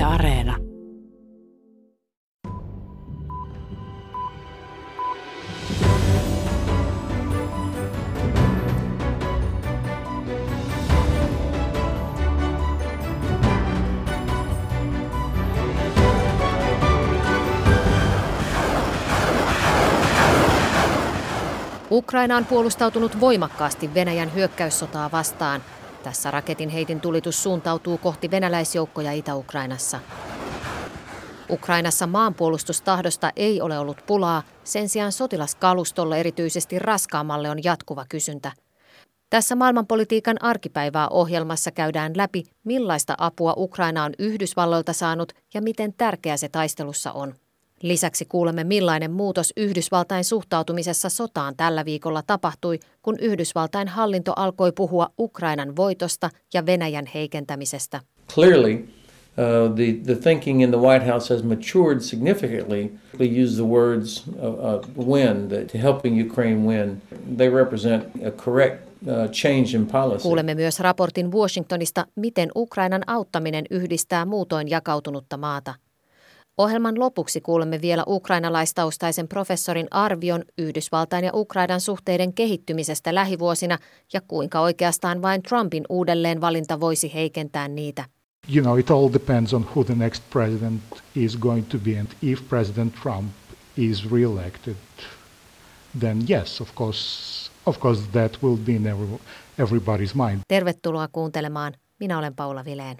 Yle Areena. Ukraina on puolustautunut voimakkaasti Venäjän hyökkäyssotaa vastaan. Tässä raketin heitin tulitus suuntautuu kohti venäläisjoukkoja Itä-Ukrainassa. Ukrainassa maanpuolustustahdosta ei ole ollut pulaa, sen sijaan sotilaskalustolle erityisesti raskaammalle on jatkuva kysyntä. Tässä maailmanpolitiikan arkipäivää ohjelmassa käydään läpi, millaista apua Ukraina on Yhdysvalloilta saanut ja miten tärkeä se taistelussa on. Lisäksi kuulemme millainen muutos Yhdysvaltain suhtautumisessa sotaan tällä viikolla tapahtui, kun Yhdysvaltain hallinto alkoi puhua Ukrainan voitosta ja Venäjän heikentämisestä. Clearly, uh, the, the thinking in the White House has matured significantly. We use the words uh, uh, win to helping Ukraine win. They represent a correct uh, change in policy. Kuulemme myös raportin Washingtonista, miten Ukrainan auttaminen yhdistää muutoin jakautunutta maata. Ohjelman lopuksi kuulemme vielä ukrainalaistaustaisen professorin arvion Yhdysvaltain ja Ukrainan suhteiden kehittymisestä lähivuosina ja kuinka oikeastaan vain Trumpin uudelleenvalinta voisi heikentää niitä. You know, it all depends on who the next president is going to be and if President Trump is reelected, then yes, of course, of course that will be in everybody's mind. Tervetuloa kuuntelemaan. Minä olen Paula Vileen.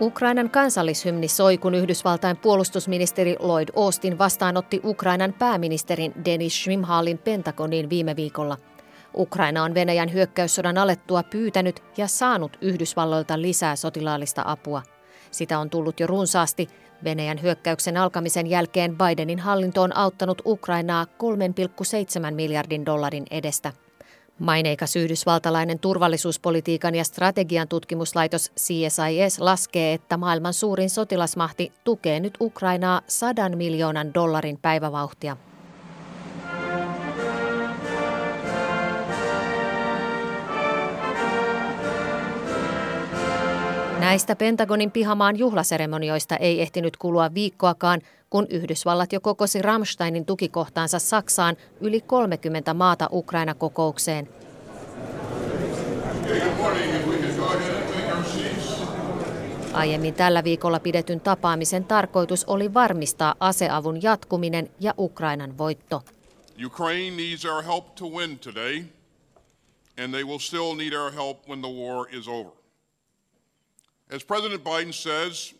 Ukrainan kansallishymni soi, kun Yhdysvaltain puolustusministeri Lloyd Austin vastaanotti Ukrainan pääministerin Denis Shmimhalin Pentagoniin viime viikolla. Ukraina on Venäjän hyökkäyssodan alettua pyytänyt ja saanut Yhdysvalloilta lisää sotilaallista apua. Sitä on tullut jo runsaasti. Venäjän hyökkäyksen alkamisen jälkeen Bidenin hallinto on auttanut Ukrainaa 3,7 miljardin dollarin edestä. Maineikas yhdysvaltalainen turvallisuuspolitiikan ja strategian tutkimuslaitos CSIS laskee, että maailman suurin sotilasmahti tukee nyt Ukrainaa sadan miljoonan dollarin päivävauhtia. Näistä Pentagonin pihamaan juhlaseremonioista ei ehtinyt kulua viikkoakaan, kun Yhdysvallat jo kokosi Rammsteinin tukikohtaansa Saksaan yli 30 maata Ukraina-kokoukseen. Aiemmin tällä viikolla pidetyn tapaamisen tarkoitus oli varmistaa aseavun jatkuminen ja Ukrainan voitto. Ukraine needs our help to win today, and they will still need our help when the war is over. As President Biden says,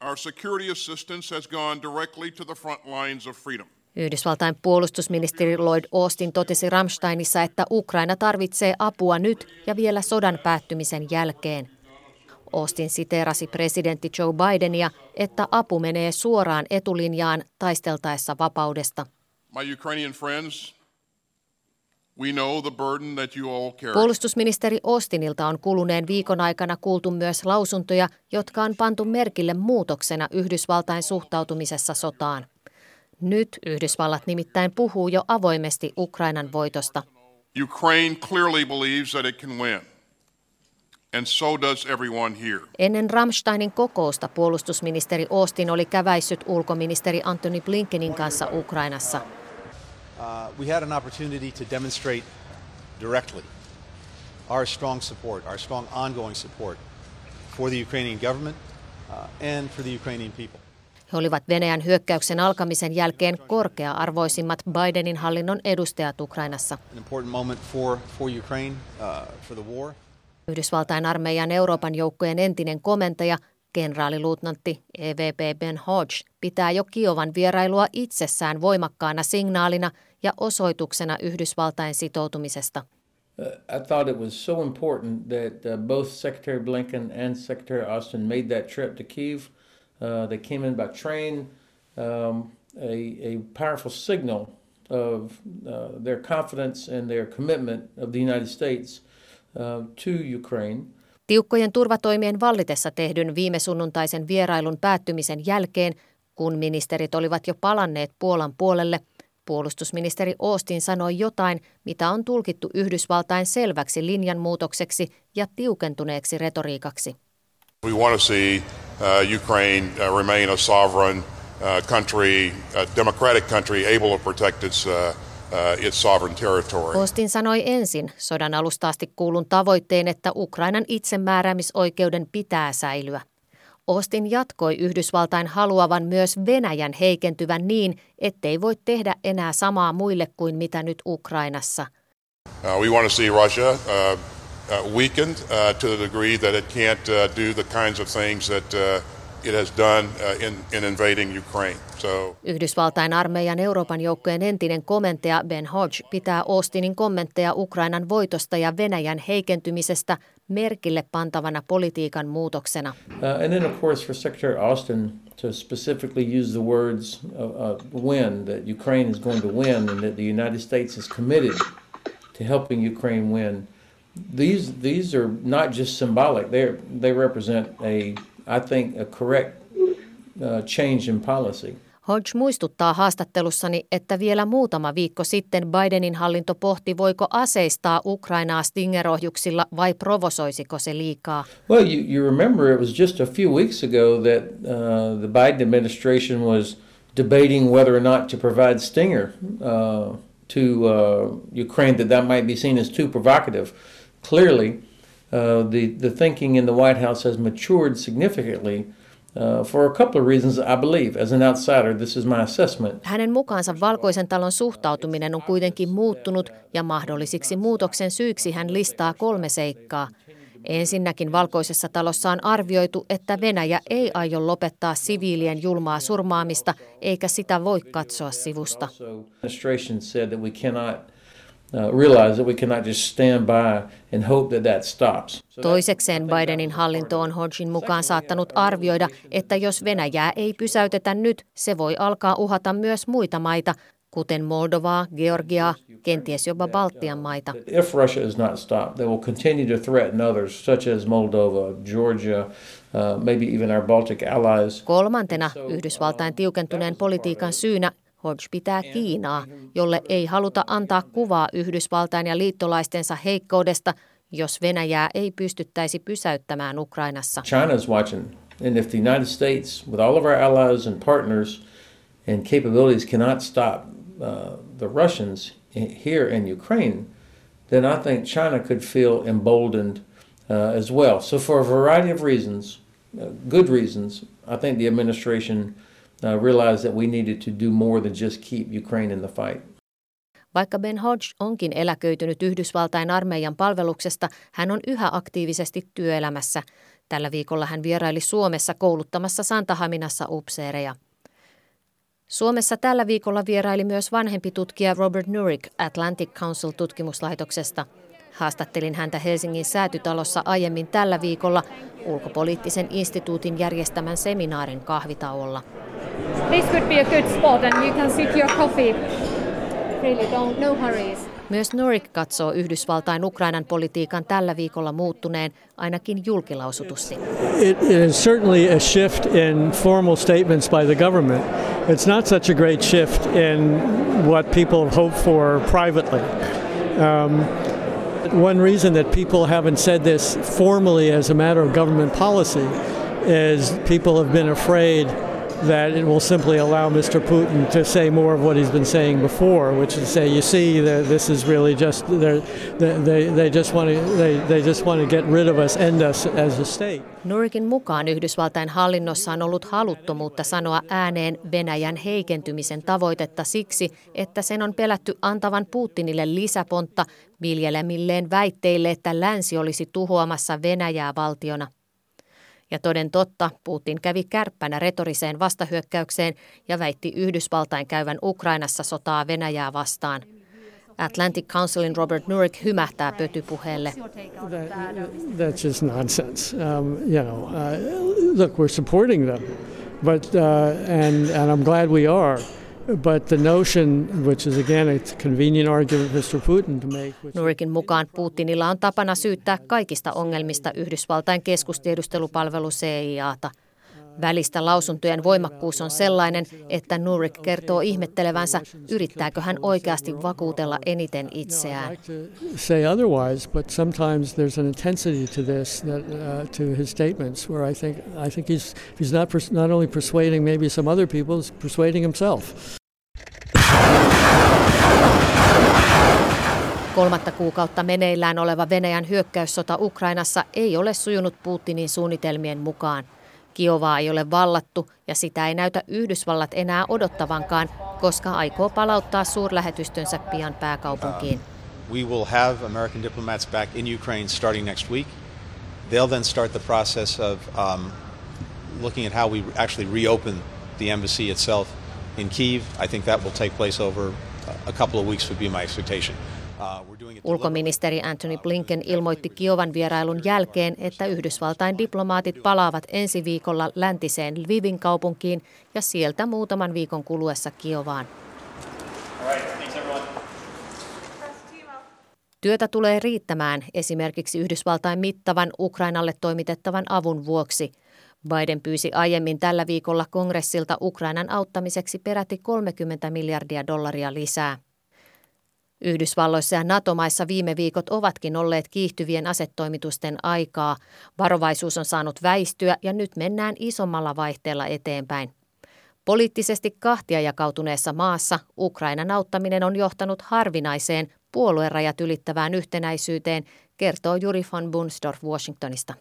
our security assistance has gone directly to the front lines of freedom. Yhdysvaltain puolustusministeri Lloyd Austin totesi Ramsteinissa, että Ukraina tarvitsee apua nyt ja vielä sodan päättymisen jälkeen. Austin siteerasi presidentti Joe Bidenia, että apu menee suoraan etulinjaan taisteltaessa vapaudesta. My Ukrainian friends, We know the burden that you all carry. Puolustusministeri Austinilta on kuluneen viikon aikana kuultu myös lausuntoja, jotka on pantu merkille muutoksena Yhdysvaltain suhtautumisessa sotaan. Nyt Yhdysvallat nimittäin puhuu jo avoimesti Ukrainan voitosta. Ukraine clearly believes that it can win. And so does everyone here. Ennen Rammsteinin kokousta puolustusministeri Austin oli käväissyt ulkoministeri Antony Blinkenin kanssa Ukrainassa – uh, we had an opportunity to demonstrate directly our strong support, our strong ongoing support for the Ukrainian government uh, and for the Ukrainian people. He olivat Venäjän hyökkäyksen alkamisen jälkeen korkea-arvoisimmat Bidenin hallinnon edustajat Ukrainassa. For, for Ukraine, uh, for the war. Yhdysvaltain armeijan Euroopan joukkojen entinen komentaja Kenraaliluutnantti EVP Ben Hodge pitää jo Kiovan vierailua itsessään voimakkaana signaalina ja osoituksena Yhdysvaltain sitoutumisesta. Uh, I thought it was so important that uh, both Secretary Blinken and Secretary Austin made that trip to Kiev. Uh, they came in by train, um, a, a powerful signal of uh, their confidence and their commitment of the United States uh, to Ukraine. Tiukkojen turvatoimien vallitessa tehdyn viime sunnuntaisen vierailun päättymisen jälkeen, kun ministerit olivat jo palanneet Puolan puolelle, puolustusministeri Austin sanoi jotain, mitä on tulkittu Yhdysvaltain selväksi linjanmuutokseksi ja tiukentuneeksi retoriikaksi. We want to see uh, Ukraine uh, remain a sovereign uh, country, a democratic country able to protect its uh, its sovereign territory. Austin sanoi ensin sodan alusta asti kuulun tavoitteen, että Ukrainan itsemääräämisoikeuden pitää säilyä. Austin jatkoi Yhdysvaltain haluavan myös Venäjän heikentyvän niin, ettei voi tehdä enää samaa muille kuin mitä nyt Ukrainassa. Uh, we want to see Russia uh, uh, weakened uh, to the degree that it can't uh, do the kinds of things that uh, it has done uh, in, in invading Ukraine. So, Yhdysvaltain armeijan Euroopan joukkojen entinen komentaja Ben Hodge pitää Austinin kommentteja Ukrainan voitosta ja Venäjän heikentymisestä merkille pantavana politiikan muutoksena. Uh, and then, of course, for Secretary Austin to specifically use the words uh, uh, win, that Ukraine is going to win, and that the United States is committed to helping Ukraine win. These, these are not just symbolic, They're, they represent a, I think, a correct uh, change in policy. Hodge muistuttaa haastattelussani, että vielä muutama viikko sitten Bidenin hallinto pohti, voiko aseistaa Ukrainaa Stinger-ohjuksilla vai provosoisiko se liikaa. Well, you, you remember it was just a few weeks ago that uh, the Biden administration was debating whether or not to provide Stinger uh, to uh, Ukraine, that that might be seen as too provocative. Clearly, uh, the, the thinking in the White House has matured significantly Uh, for a couple of reasons, I believe. As an outsider, this is my assessment. Hänen mukaansa valkoisen talon suhtautuminen on kuitenkin muuttunut ja mahdollisiksi muutoksen syiksi hän listaa kolme seikkaa. Ensinnäkin valkoisessa talossa on arvioitu, että Venäjä ei aio lopettaa siviilien julmaa surmaamista, eikä sitä voi katsoa sivusta. Toisekseen Bidenin hallinto on Hodgin mukaan saattanut arvioida, että jos Venäjää ei pysäytetä nyt, se voi alkaa uhata myös muita maita, kuten Moldovaa, Georgiaa, kenties jopa Baltian maita. If Russia is not stopped, they will continue to threaten others, such as Moldova, Georgia, uh, maybe even our Baltic allies. Kolmantena Yhdysvaltain tiukentuneen politiikan syynä Hodge pitää Kiinaa, jolle ei haluta antaa kuvaa Yhdysvaltain ja liittolaistensa heikkoudesta, jos Venäjää ei pystyttäisi pysäyttämään Ukrainassa. China is watching, and if the United States, with all of our allies and partners and capabilities, cannot stop uh, the Russians here in Ukraine, then I think China could feel emboldened uh, as well. So, for a variety of reasons, uh, good reasons, I think the administration uh, realized that we needed to do more than just keep Ukraine in the fight. Vaikka Ben Hodge onkin eläköitynyt Yhdysvaltain armeijan palveluksesta, hän on yhä aktiivisesti työelämässä. Tällä viikolla hän vieraili Suomessa kouluttamassa Santahaminassa upseereja. Suomessa tällä viikolla vieraili myös vanhempi tutkija Robert Nurik Atlantic Council-tutkimuslaitoksesta. Haastattelin häntä Helsingin säätytalossa aiemmin tällä viikolla ulkopoliittisen instituutin järjestämän seminaarin kahvitauolla. This could be a good spot and you can sip your coffee. Really don't, no hurries. Myös Norik katsoo Yhdysvaltain Ukrainan politiikan tällä viikolla muuttuneen, ainakin julkilausutusti. It is certainly a shift in formal statements by the government. It's not such a great shift in what people hope for privately. Um, one reason that people haven't said this formally as a matter of government policy is people have been afraid that it will simply allow Mr. Putin to say more of what he's been saying before, which is say, you see, this is really just they they they just want to they, they just want to get rid of us, end us as a state. Nurikin mukaan Yhdysvaltain hallinnossa on ollut haluttomuutta sanoa ääneen Venäjän heikentymisen tavoitetta siksi, että sen on pelätty antavan Putinille lisäpontta viljelemilleen väitteille, että länsi olisi tuhoamassa Venäjää valtiona. Ja toden totta, Putin kävi kärppänä retoriseen vastahyökkäykseen ja väitti Yhdysvaltain käyvän Ukrainassa sotaa Venäjää vastaan. Atlantic Councilin Robert Nurik hymähtää pötypuheelle. That, that's just nonsense. Um, you know, uh, look, we're supporting them, but uh, and and I'm glad we are. Nurikin mukaan Putinilla on tapana syyttää kaikista ongelmista Yhdysvaltain keskustiedustelupalvelu CIAta – Välistä lausuntojen voimakkuus on sellainen, että Nurik kertoo ihmettelevänsä, yrittääkö hän oikeasti vakuutella eniten itseään. Say otherwise, but sometimes there's an intensity to this that, uh, to his statements where I think I think he's he's not pers- not only persuading maybe some other people, he's persuading himself. Kolmatta kuukautta meneillään oleva Venäjän hyökkäyssota Ukrainassa ei ole sujunut Putinin suunnitelmien mukaan. Kiovaa ei ole vallattu ja sitä ei näytä Yhdysvallat enää odottavankaan, koska aikoo palauttaa suurlähetystönsä pian pääkaupunkiin. Uh, we will have American diplomats back in Ukraine starting next week. They'll then start the process of um, looking at how we actually reopen the embassy itself in Kiev. I think that will take place over a couple of weeks would be my expectation. Ulkoministeri Anthony Blinken ilmoitti Kiovan vierailun jälkeen, että Yhdysvaltain diplomaatit palaavat ensi viikolla läntiseen Lvivin kaupunkiin ja sieltä muutaman viikon kuluessa Kiovaan. Työtä tulee riittämään esimerkiksi Yhdysvaltain mittavan Ukrainalle toimitettavan avun vuoksi. Biden pyysi aiemmin tällä viikolla kongressilta Ukrainan auttamiseksi peräti 30 miljardia dollaria lisää. Yhdysvalloissa ja NATO-maissa viime viikot ovatkin olleet kiihtyvien asetoimitusten aikaa. Varovaisuus on saanut väistyä ja nyt mennään isommalla vaihteella eteenpäin. Poliittisesti kahtia jakautuneessa maassa Ukrainan auttaminen on johtanut harvinaiseen puoluerajat ylittävään yhtenäisyyteen, kertoo Juri von Bunsdorf Washingtonista.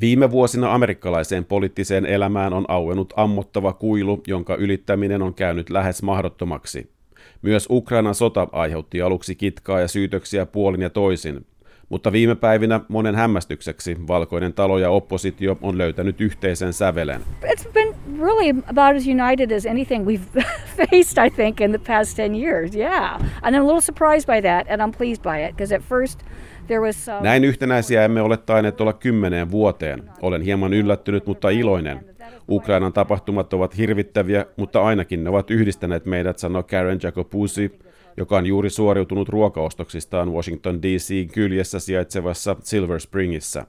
Viime vuosina amerikkalaiseen poliittiseen elämään on auennut ammottava kuilu, jonka ylittäminen on käynyt lähes mahdottomaksi. Myös Ukrainan sota aiheutti aluksi kitkaa ja syytöksiä puolin ja toisin, mutta viime päivinä monen hämmästykseksi valkoinen talo ja oppositio on löytänyt yhteisen sävelen. It's been really about as united as anything we've faced, I think, in the past 10 years. Yeah. And I'm a little surprised by that, and I'm pleased by it, because at first there was some... Näin yhtenäisiä emme ole tainneet olla kymmeneen vuoteen. Olen hieman yllättynyt, mutta iloinen. Ukrainan tapahtumat ovat hirvittäviä, mutta ainakin ne ovat yhdistäneet meidät, sanoi Karen Jacopusi, joka on juuri suoriutunut ruokaostoksistaan Washington DC kyljessä sijaitsevassa Silver Springissä.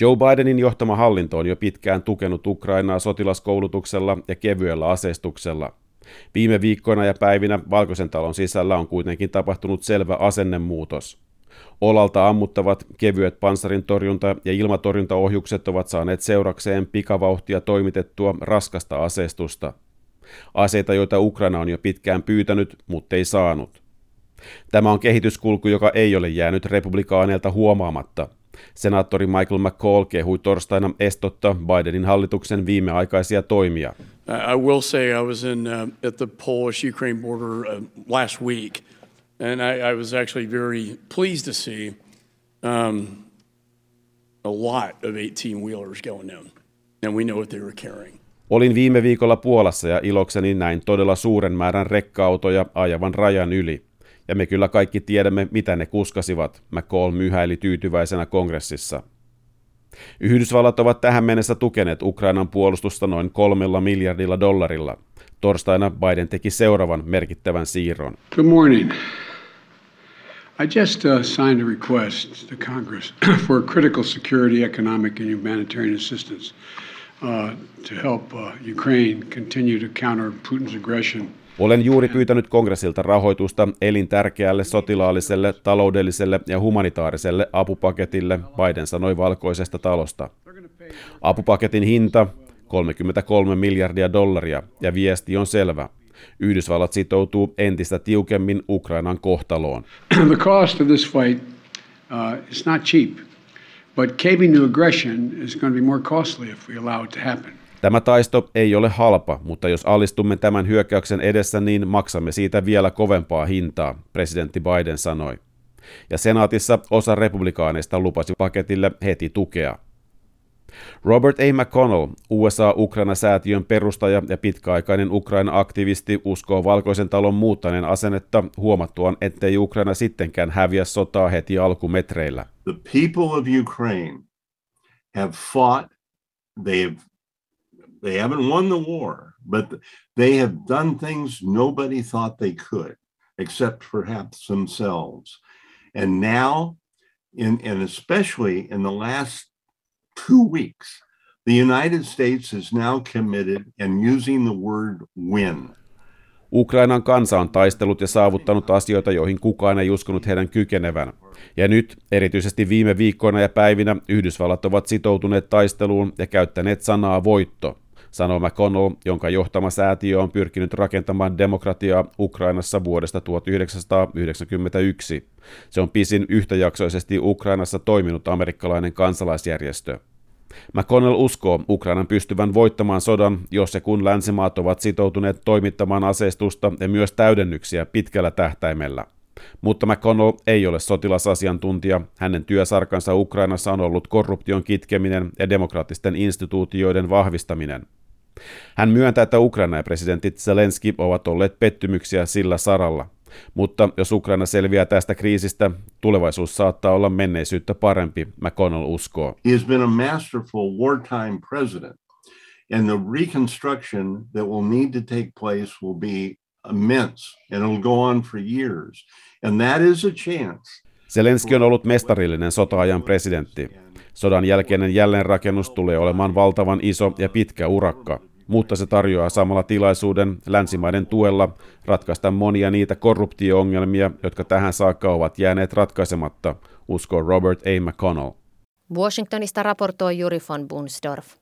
Joe Bidenin johtama hallinto on jo pitkään tukenut Ukrainaa sotilaskoulutuksella ja kevyellä aseistuksella. Viime viikkoina ja päivinä Valkoisen talon sisällä on kuitenkin tapahtunut selvä asennemuutos. Olalta ammuttavat kevyet panssarintorjunta- ja ilmatorjuntaohjukset ovat saaneet seurakseen pikavauhtia toimitettua raskasta aseistusta. Aseita, joita Ukraina on jo pitkään pyytänyt, mutta ei saanut. Tämä on kehityskulku, joka ei ole jäänyt republikaaneilta huomaamatta. Senaattori Michael McCall kehui torstaina estotta Bidenin hallituksen viimeaikaisia toimia. I will say I was in uh, at the Polish-Ukraine border uh, last week – and I, I was actually very pleased to see um, a lot of 18 wheelers going in, and we know what they were carrying. Olin viime viikolla Puolassa ja ilokseni näin todella suuren määrän rekka-autoja ajavan rajan yli. Ja me kyllä kaikki tiedämme, mitä ne kuskasivat, McCall myhäili tyytyväisenä kongressissa. Yhdysvallat ovat tähän mennessä tukeneet Ukrainan puolustusta noin kolmella miljardilla dollarilla. Torstaina Biden teki seuraavan merkittävän siirron. Good morning. I just uh, signed a request to Congress for critical security, economic, and humanitarian assistance to help Ukraine continue to counter Putin's aggression. Olen juuri pyytänyt kongressilta rahoitusta elintärkeälle sotilaalliselle, taloudelliselle ja humanitaariselle apupaketille, Biden sanoi valkoisesta talosta. Apupaketin hinta 33 miljardia dollaria ja viesti on selvä. Yhdysvallat sitoutuu entistä tiukemmin Ukrainan kohtaloon. The cost of this fight uh, is not cheap, but caving to aggression is going to be more costly if we allow it to happen. Tämä taisto ei ole halpa, mutta jos alistumme tämän hyökkäyksen edessä, niin maksamme siitä vielä kovempaa hintaa, presidentti Biden sanoi. Ja senaatissa osa republikaaneista lupasi paketille heti tukea. Robert A. McConnell, USA-Ukraina-säätiön perustaja ja pitkäaikainen Ukraina-aktivisti, uskoo valkoisen talon muuttaneen asennetta huomattuaan, ettei Ukraina sittenkään häviä sotaa heti alkumetreillä. The people of Ukraine have fought, they have They haven't won the war, but they have done things nobody thought they could, except perhaps themselves. And now, in, and especially in the last two weeks, the United States is now committed and using the word win. Ukrainan kansa on taistellut ja saavuttanut asioita, joihin kukaan ei uskonut heidän kykenevän. Ja nyt, erityisesti viime viikkoina ja päivinä, Yhdysvallat ovat sitoutuneet taisteluun ja käyttäneet sanaa voitto, sanoo McConnell, jonka johtama säätiö on pyrkinyt rakentamaan demokratiaa Ukrainassa vuodesta 1991. Se on pisin yhtäjaksoisesti Ukrainassa toiminut amerikkalainen kansalaisjärjestö. McConnell uskoo Ukrainan pystyvän voittamaan sodan, jos ja kun länsimaat ovat sitoutuneet toimittamaan aseistusta ja myös täydennyksiä pitkällä tähtäimellä. Mutta McConnell ei ole sotilasasiantuntija. Hänen työsarkansa Ukrainassa on ollut korruption kitkeminen ja demokraattisten instituutioiden vahvistaminen. Hän myöntää, että Ukraina ja presidentit Zelensky ovat olleet pettymyksiä sillä saralla. Mutta jos Ukraina selviää tästä kriisistä, tulevaisuus saattaa olla menneisyyttä parempi, McConnell uskoo. He has been a masterful wartime president, and the reconstruction that will need to take place will be immense, and it'll go on for years. And that is a chance. Zelenski on ollut mestarillinen sota-ajan presidentti. Sodan jälkeinen jälleenrakennus tulee olemaan valtavan iso ja pitkä urakka mutta se tarjoaa samalla tilaisuuden länsimaiden tuella ratkaista monia niitä korruptioongelmia, jotka tähän saakka ovat jääneet ratkaisematta, uskoo Robert A. McConnell. Washingtonista raportoi Juri von Bunsdorf.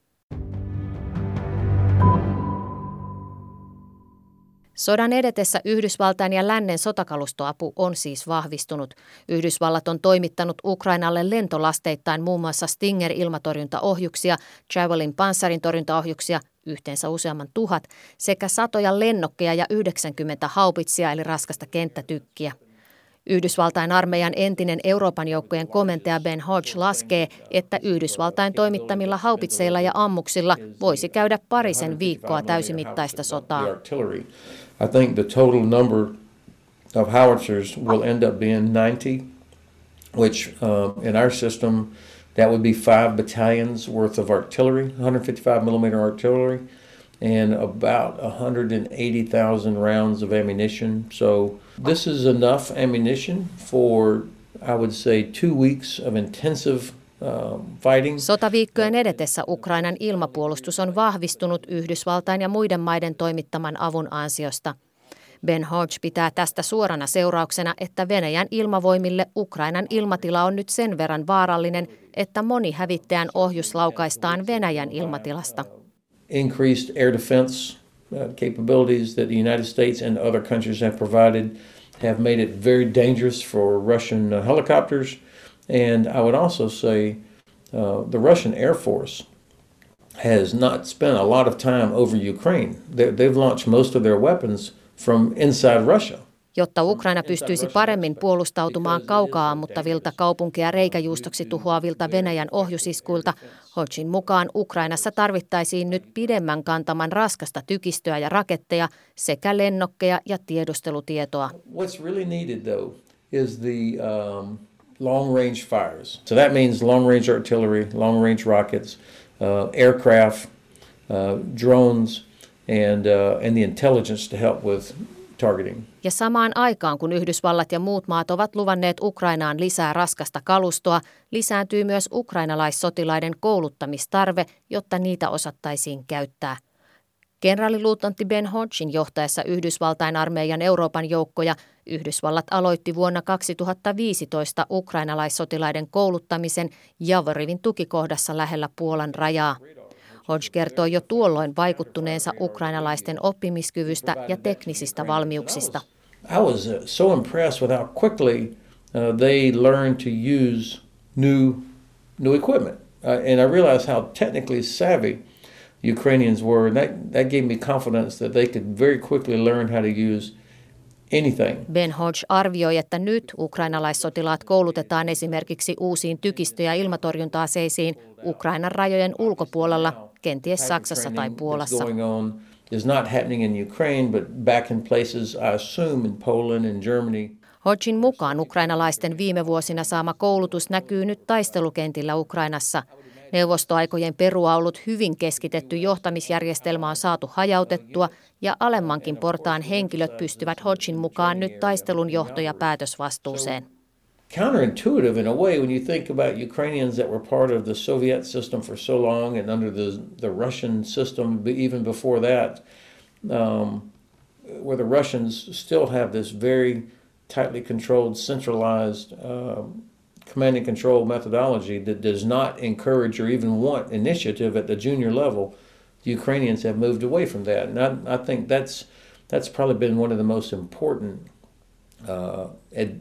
Sodan edetessä Yhdysvaltain ja lännen sotakalustoapu on siis vahvistunut. Yhdysvallat on toimittanut Ukrainalle lentolasteittain muun muassa Stinger-ilmatorjuntaohjuksia, Javelin panssarintorjuntaohjuksia, yhteensä useamman tuhat, sekä satoja lennokkeja ja 90 haupitsia eli raskasta kenttätykkiä. Yhdysvaltain armeijan entinen Euroopan joukkojen komentaja Ben Hodge laskee, että Yhdysvaltain toimittamilla haupitseilla ja ammuksilla voisi käydä parisen viikkoa täysimittaista sotaa. I think the total number of howitzers will end up being 90, which uh, in our system that would be five battalions worth of artillery, 155 millimeter artillery, and about 180,000 rounds of ammunition. So this is enough ammunition for, I would say, two weeks of intensive um, Sotaviikkojen edetessä Ukrainan ilmapuolustus on vahvistunut Yhdysvaltain ja muiden maiden toimittaman avun ansiosta. Ben Hodge pitää tästä suorana seurauksena, että Venäjän ilmavoimille Ukrainan ilmatila on nyt sen verran vaarallinen, että moni hävittäjän ohjus laukaistaan Venäjän ilmatilasta. Increased air defense uh, capabilities that the United States and other countries have provided have made it very dangerous for Russian uh, helicopters. And I would also say uh, the Russian Air Force has not spent a lot of time over Ukraine. They, they've launched most of their weapons from inside Russia. Jotta Ukraina pystyisi paremmin puolustautumaan kaukaa ammuttavilta kaupunkia reikäjuustoksi tuhoavilta Venäjän ohjusiskuilta, Hodgin mukaan Ukrainassa tarvittaisiin nyt pidemmän kantaman raskasta tykistöä ja raketteja sekä lennokkeja ja tiedustelutietoa. What's really needed though is the um, long range fires. So that means long range artillery, long range rockets, uh, aircraft, uh, drones and, uh, and the intelligence to help with targeting. Ja samaan aikaan, kun Yhdysvallat ja muut maat ovat luvanneet Ukrainaan lisää raskasta kalustoa, lisääntyy myös ukrainalaissotilaiden kouluttamistarve, jotta niitä osattaisiin käyttää. Kenraaliluutantti Ben Hodgin johtaessa Yhdysvaltain armeijan Euroopan joukkoja Yhdysvallat aloitti vuonna 2015 ukrainalaissotilaiden kouluttamisen Javorivin tukikohdassa lähellä Puolan rajaa. Hodge kertoi jo tuolloin vaikuttuneensa ukrainalaisten oppimiskyvystä ja teknisistä valmiuksista. I was uh, so impressed with how quickly uh, they learned to use new new equipment, uh, and I realized how technically savvy Ukrainians were. That that gave me confidence that they could very quickly learn how to use anything. Ben Hodge arvioi, että nyt ukrainalaissotilaat koulutetaan esimerkiksi uusiin tykistö- ja ilmatorjunta-aseisiin Ukrainan rajojen ulkopuolella kenties Saksassa tai Puolassa. is not happening in Ukraine, but back in places, I assume, in Poland and Germany. Hodgin mukaan ukrainalaisten viime vuosina saama koulutus näkyy nyt taistelukentillä Ukrainassa. Neuvostoaikojen perua ollut hyvin keskitetty johtamisjärjestelmä on saatu hajautettua ja alemmankin portaan henkilöt pystyvät Hodgin mukaan nyt taistelun johto- ja päätösvastuuseen. counterintuitive in a way when you think about Ukrainians that were part of the Soviet system for so long and under the, the Russian system, even before that, um, where the Russians still have this very tightly controlled, centralized uh, command and control methodology that does not encourage or even want initiative at the junior level. The Ukrainians have moved away from that, and I, I think that's that's probably been one of the most important uh, ed-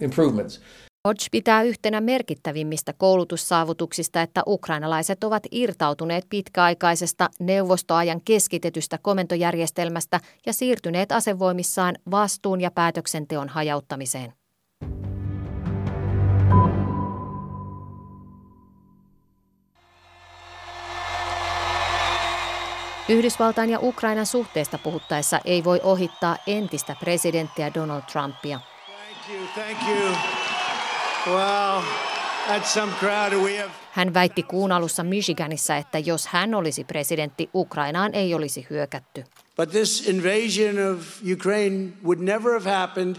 improvements. Hodge pitää yhtenä merkittävimmistä koulutussaavutuksista, että ukrainalaiset ovat irtautuneet pitkäaikaisesta neuvostoajan keskitetystä komentojärjestelmästä ja siirtyneet asevoimissaan vastuun ja päätöksenteon hajauttamiseen. Yhdysvaltain ja Ukrainan suhteesta puhuttaessa ei voi ohittaa entistä presidenttiä Donald Trumpia. Hän väitti kuun alussa Michiganissa, että jos hän olisi presidentti, Ukrainaan ei olisi hyökätty. But this invasion of Ukraine would never have happened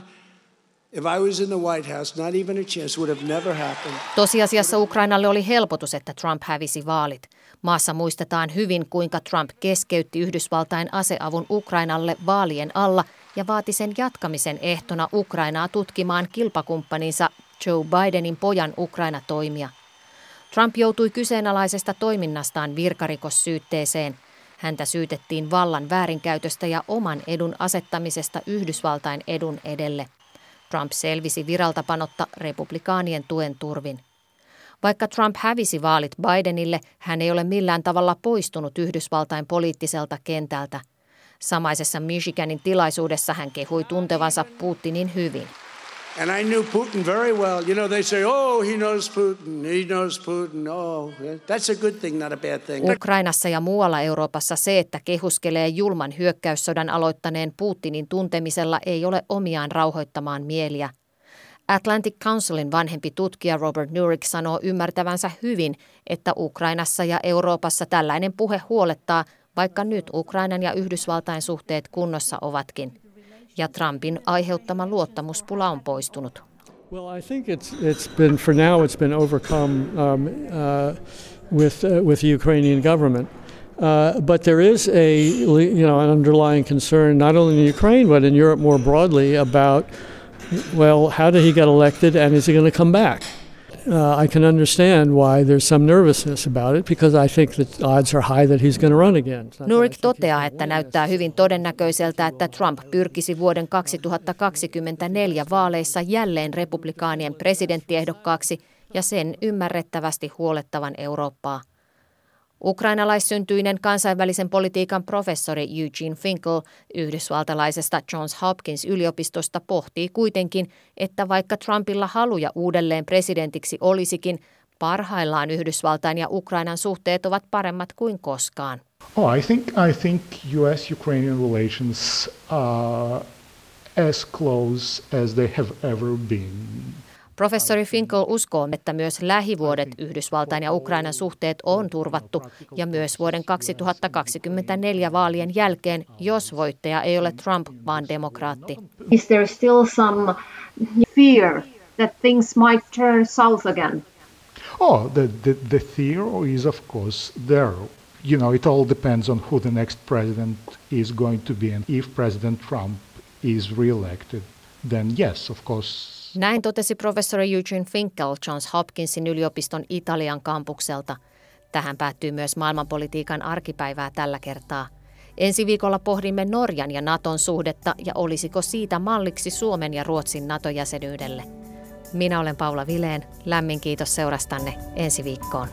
Tosiasiassa Ukrainalle oli helpotus, että Trump hävisi vaalit. Maassa muistetaan hyvin, kuinka Trump keskeytti Yhdysvaltain aseavun Ukrainalle vaalien alla ja vaati sen jatkamisen ehtona Ukrainaa tutkimaan kilpakumppaninsa Joe Bidenin pojan Ukraina-toimia. Trump joutui kyseenalaisesta toiminnastaan virkarikossyytteeseen. Häntä syytettiin vallan väärinkäytöstä ja oman edun asettamisesta Yhdysvaltain edun edelle. Trump selvisi viraltapanotta republikaanien tuen turvin. Vaikka Trump hävisi vaalit Bidenille, hän ei ole millään tavalla poistunut Yhdysvaltain poliittiselta kentältä. Samaisessa Michiganin tilaisuudessa hän kehui tuntevansa Putinin hyvin. And I knew Putin very well. You know, they say, oh, he knows Putin, he knows Putin. Oh, that's a good thing, not a bad thing. Ukrainassa ja muualla Euroopassa se, että kehuskelee julman hyökkäyssodan aloittaneen Putinin tuntemisella ei ole omiaan rauhoittamaan mieliä. Atlantic Councilin vanhempi tutkija Robert Nurick sanoo ymmärtävänsä hyvin, että Ukrainassa ja Euroopassa tällainen puhe huolettaa, vaikka nyt Ukrainan ja Yhdysvaltain suhteet kunnossa ovatkin. Ja Trumpin aiheuttama luottamuspula on poistunut. Well, I think it's it's been for now it's been overcome um, uh, with uh, with the Ukrainian government. Uh, but there is a you know an underlying concern not only in Ukraine but in Europe more broadly about well how did he get elected and is he going to come back? Uh, I can understand why there's some nervousness about it because I think that odds are high that he's going to run again. Nurik toteaa, että näyttää hyvin todennäköiseltä, että Trump pyrkisi vuoden 2024 vaaleissa jälleen republikaanien presidenttiehdokkaaksi ja sen ymmärrettävästi huolettavan Eurooppaa. Ukrainalaissyntyinen kansainvälisen politiikan professori Eugene Finkel yhdysvaltalaisesta Johns Hopkins yliopistosta pohtii kuitenkin, että vaikka Trumpilla haluja uudelleen presidentiksi olisikin, parhaillaan Yhdysvaltain ja Ukrainan suhteet ovat paremmat kuin koskaan. Oh, I think I think U.S.-Ukrainian relations are as close as they have ever been. Professori Finkel uskoo, että myös lähivuodet Yhdysvaltain ja Ukrainan suhteet on turvattu ja myös vuoden 2024 vaalien jälkeen, jos voittaja ei ole Trump, vaan demokraatti. Is there still some fear that things might turn south again? Oh, the, the, the fear is of course there. You know, it all depends on who the next president is going to be. And if President Trump is reelected, then yes, of course, näin totesi professori Eugene Finkel Johns Hopkinsin yliopiston Italian kampukselta. Tähän päättyy myös maailmanpolitiikan arkipäivää tällä kertaa. Ensi viikolla pohdimme Norjan ja Naton suhdetta ja olisiko siitä malliksi Suomen ja Ruotsin NATO-jäsenyydelle. Minä olen Paula Vileen. Lämmin kiitos seurastanne ensi viikkoon.